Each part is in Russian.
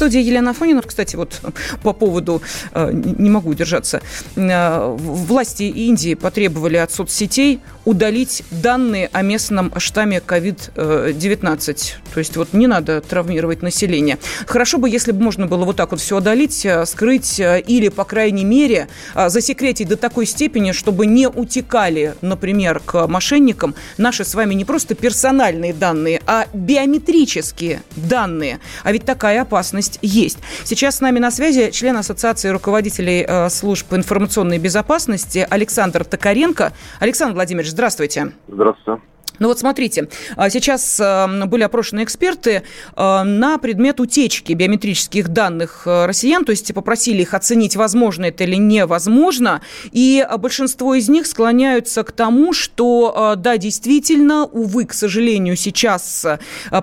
студии Елена Афонина, кстати, вот по поводу, э, не могу удержаться, э, власти Индии потребовали от соцсетей удалить данные о местном штамме COVID-19. То есть вот не надо травмировать население. Хорошо бы, если бы можно было вот так вот все удалить, э, скрыть или, по крайней мере, засекретить до такой степени, чтобы не утекали, например, к мошенникам наши с вами не просто персональные данные, а биометрические данные. А ведь такая опасность есть. Сейчас с нами на связи член Ассоциации руководителей э, служб информационной безопасности Александр Токаренко. Александр Владимирович, здравствуйте. Здравствуйте. Ну вот смотрите, а, сейчас э, были опрошены эксперты э, на предмет утечки биометрических данных россиян, то есть попросили их оценить, возможно это или невозможно, и большинство из них склоняются к тому, что да, действительно, увы, к сожалению, сейчас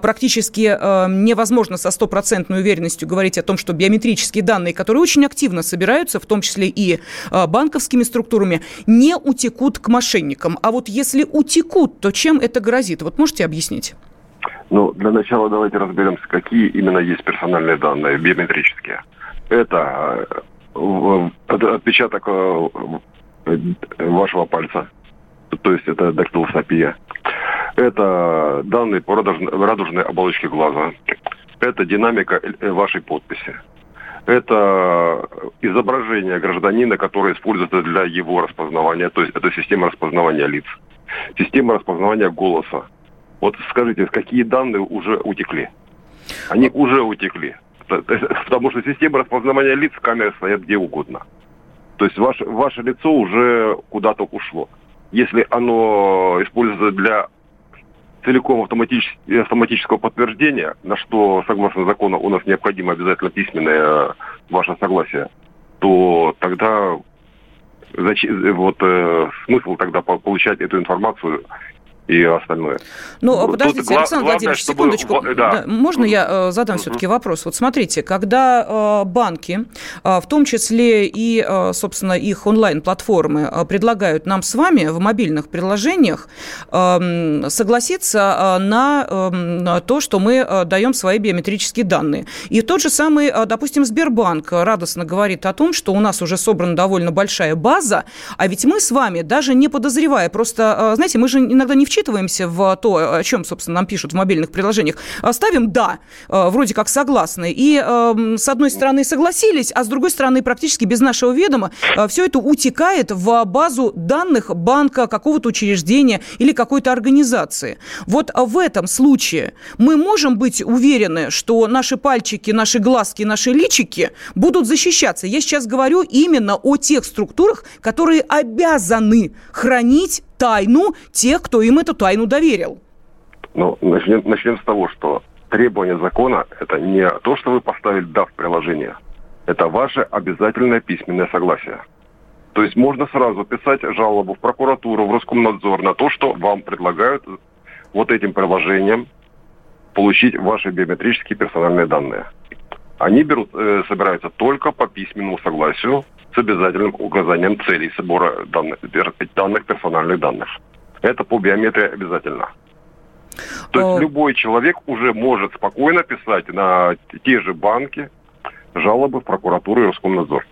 практически невозможно со стопроцентной уверенностью говорить о том, что биометрические данные, которые очень активно собираются, в том числе и банковскими структурами, не утекут к мошенникам. А вот если утекут, то чем это грозит? Вот можете объяснить? Ну, для начала давайте разберемся, какие именно есть персональные данные, биометрические. Это э, отпечаток э, вашего пальца, то есть это дактилоскопия. Это данные по радужной оболочке глаза. Это динамика э, вашей подписи. Это изображение гражданина, которое используется для его распознавания, то есть это система распознавания лиц система распознавания голоса. Вот скажите, какие данные уже утекли? Они уже утекли. Потому что система распознавания лиц, камеры стоят где угодно. То есть ваше, ваше лицо уже куда-то ушло. Если оно используется для целиком автоматического подтверждения, на что, согласно закону, у нас необходимо обязательно письменное ваше согласие, то тогда зачем, вот э, смысл тогда получать эту информацию и остальное. Ну, Тут подождите, гла- Александр Владимирович, главное, секундочку. Чтобы... Да. Да, можно я э, задам uh-huh. все-таки вопрос? Вот смотрите, когда э, банки, э, в том числе и, собственно, их онлайн-платформы предлагают нам с вами в мобильных приложениях э, согласиться э, на, то, что мы даем свои биометрические данные. И тот же самый, допустим, Сбербанк радостно говорит о том, что у нас уже собрана довольно большая база, а ведь мы с вами, даже не подозревая, просто, знаете, мы же иногда не в вчитываемся в то, о чем, собственно, нам пишут в мобильных приложениях, а ставим «да», э, вроде как согласны, и эм, с одной стороны согласились, а с другой стороны практически без нашего ведома э, все это утекает в базу данных банка, какого-то учреждения или какой-то организации. Вот в этом случае мы можем быть уверены, что наши пальчики, наши глазки, наши личики будут защищаться. Я сейчас говорю именно о тех структурах, которые обязаны хранить тайну тех, кто им эту тайну доверил? Ну, начнем, начнем с того, что требование закона – это не то, что вы поставили «да» в приложение. Это ваше обязательное письменное согласие. То есть можно сразу писать жалобу в прокуратуру, в Роскомнадзор на то, что вам предлагают вот этим приложением получить ваши биометрические персональные данные. Они берут, э, собираются только по письменному согласию с обязательным указанием целей собора данных, данных персональных данных. Это по биометрии обязательно. То есть любой человек уже может спокойно писать на те же банки жалобы в прокуратуру и Роскомнадзор.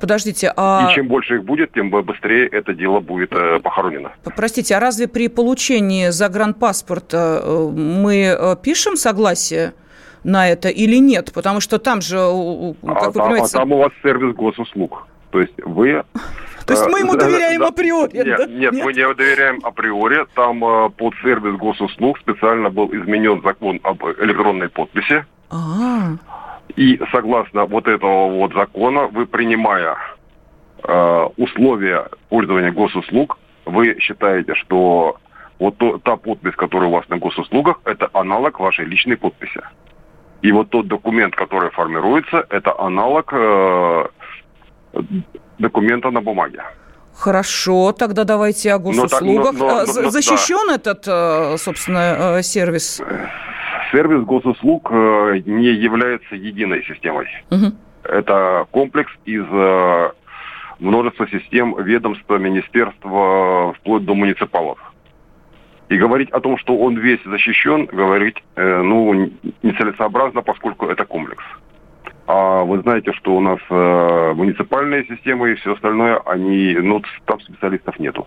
Подождите, а... И чем больше их будет, тем быстрее это дело будет э, похоронено. Простите, а разве при получении загранпаспорта э, мы э, пишем согласие на это или нет? Потому что там же, как а, вы понимаете... А там у вас сервис госуслуг. То есть вы... То есть мы ему доверяем да, априори? Нет, да? нет, нет, мы не доверяем априори. Там э, под сервис госуслуг специально был изменен закон об электронной подписи. А-а-а. И согласно вот этого вот закона, вы принимая э, условия пользования госуслуг, вы считаете, что вот то, та подпись, которая у вас на госуслугах, это аналог вашей личной подписи. И вот тот документ, который формируется, это аналог э, документа на бумаге. Хорошо, тогда давайте о госуслугах. Но, но, но, Защищен да. этот, собственно, сервис? Сервис госуслуг не является единой системой. Угу. Это комплекс из множества систем ведомства, министерства, вплоть до муниципалов. И говорить о том, что он весь защищен, говорить, э, ну, нецелесообразно, поскольку это комплекс. А вы знаете, что у нас э, муниципальные системы и все остальное, они, ну, там специалистов нету.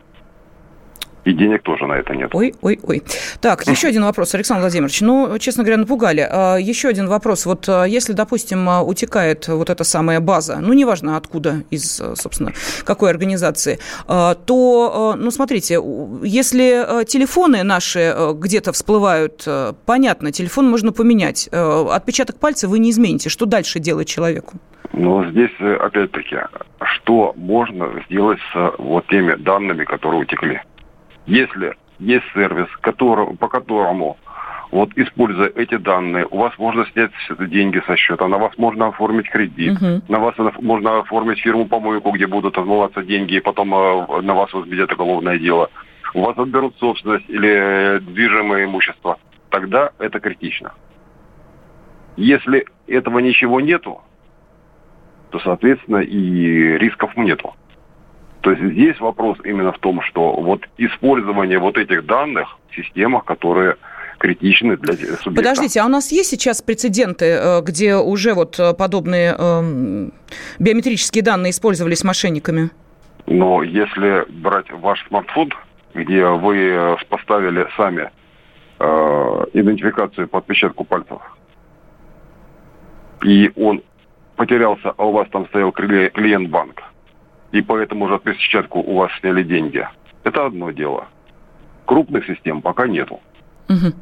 И денег тоже на это нет. Ой, ой, ой. Так, еще один вопрос, Александр Владимирович. Ну, честно говоря, напугали. А, еще один вопрос. Вот а, если, допустим, а, утекает вот эта самая база, ну, неважно откуда, из, собственно, какой организации, то, ну, смотрите, если телефоны наши где-то всплывают, понятно, телефон можно поменять. Отпечаток пальца вы не измените. Что дальше делать человеку? Ну, здесь, э, опять-таки, что можно сделать с вот теми данными, которые утекли? Если есть сервис, который, по которому вот используя эти данные, у вас можно снять деньги со счета, на вас можно оформить кредит, uh-huh. на вас можно оформить фирму помойку, где будут отмываться деньги, и потом э, на вас возбедят уголовное дело. У вас отберут собственность или движимое имущество. Тогда это критично. Если этого ничего нету, то, соответственно, и рисков нету. То есть здесь вопрос именно в том, что вот использование вот этих данных в системах, которые критичны для субъекта. Подождите, а у нас есть сейчас прецеденты, э, где уже вот э, подобные э, биометрические данные использовались мошенниками? Но если брать ваш смартфон, где вы э, поставили сами э, идентификацию по отпечатку пальцев, и он потерялся, а у вас там стоял клиент банка, и поэтому уже отпечатку у вас сняли деньги. Это одно дело. Крупных систем пока нету. Угу.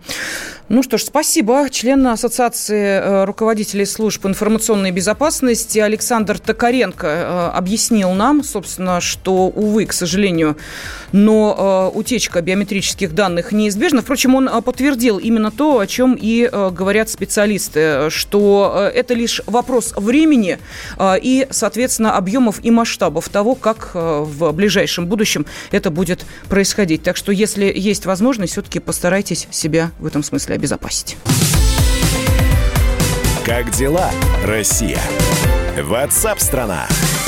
Ну что ж, спасибо. Член Ассоциации э, руководителей служб информационной безопасности Александр Токаренко э, объяснил нам, собственно, что, увы, к сожалению, но э, утечка биометрических данных неизбежна. Впрочем, он подтвердил именно то, о чем и говорят специалисты, что это лишь вопрос времени и, соответственно, объемов и масштабов того, как в ближайшем будущем это будет происходить. Так что, если есть возможность, все-таки постарайтесь себя в этом смысле обезопасить. Как дела, Россия? Ватсап-страна! страна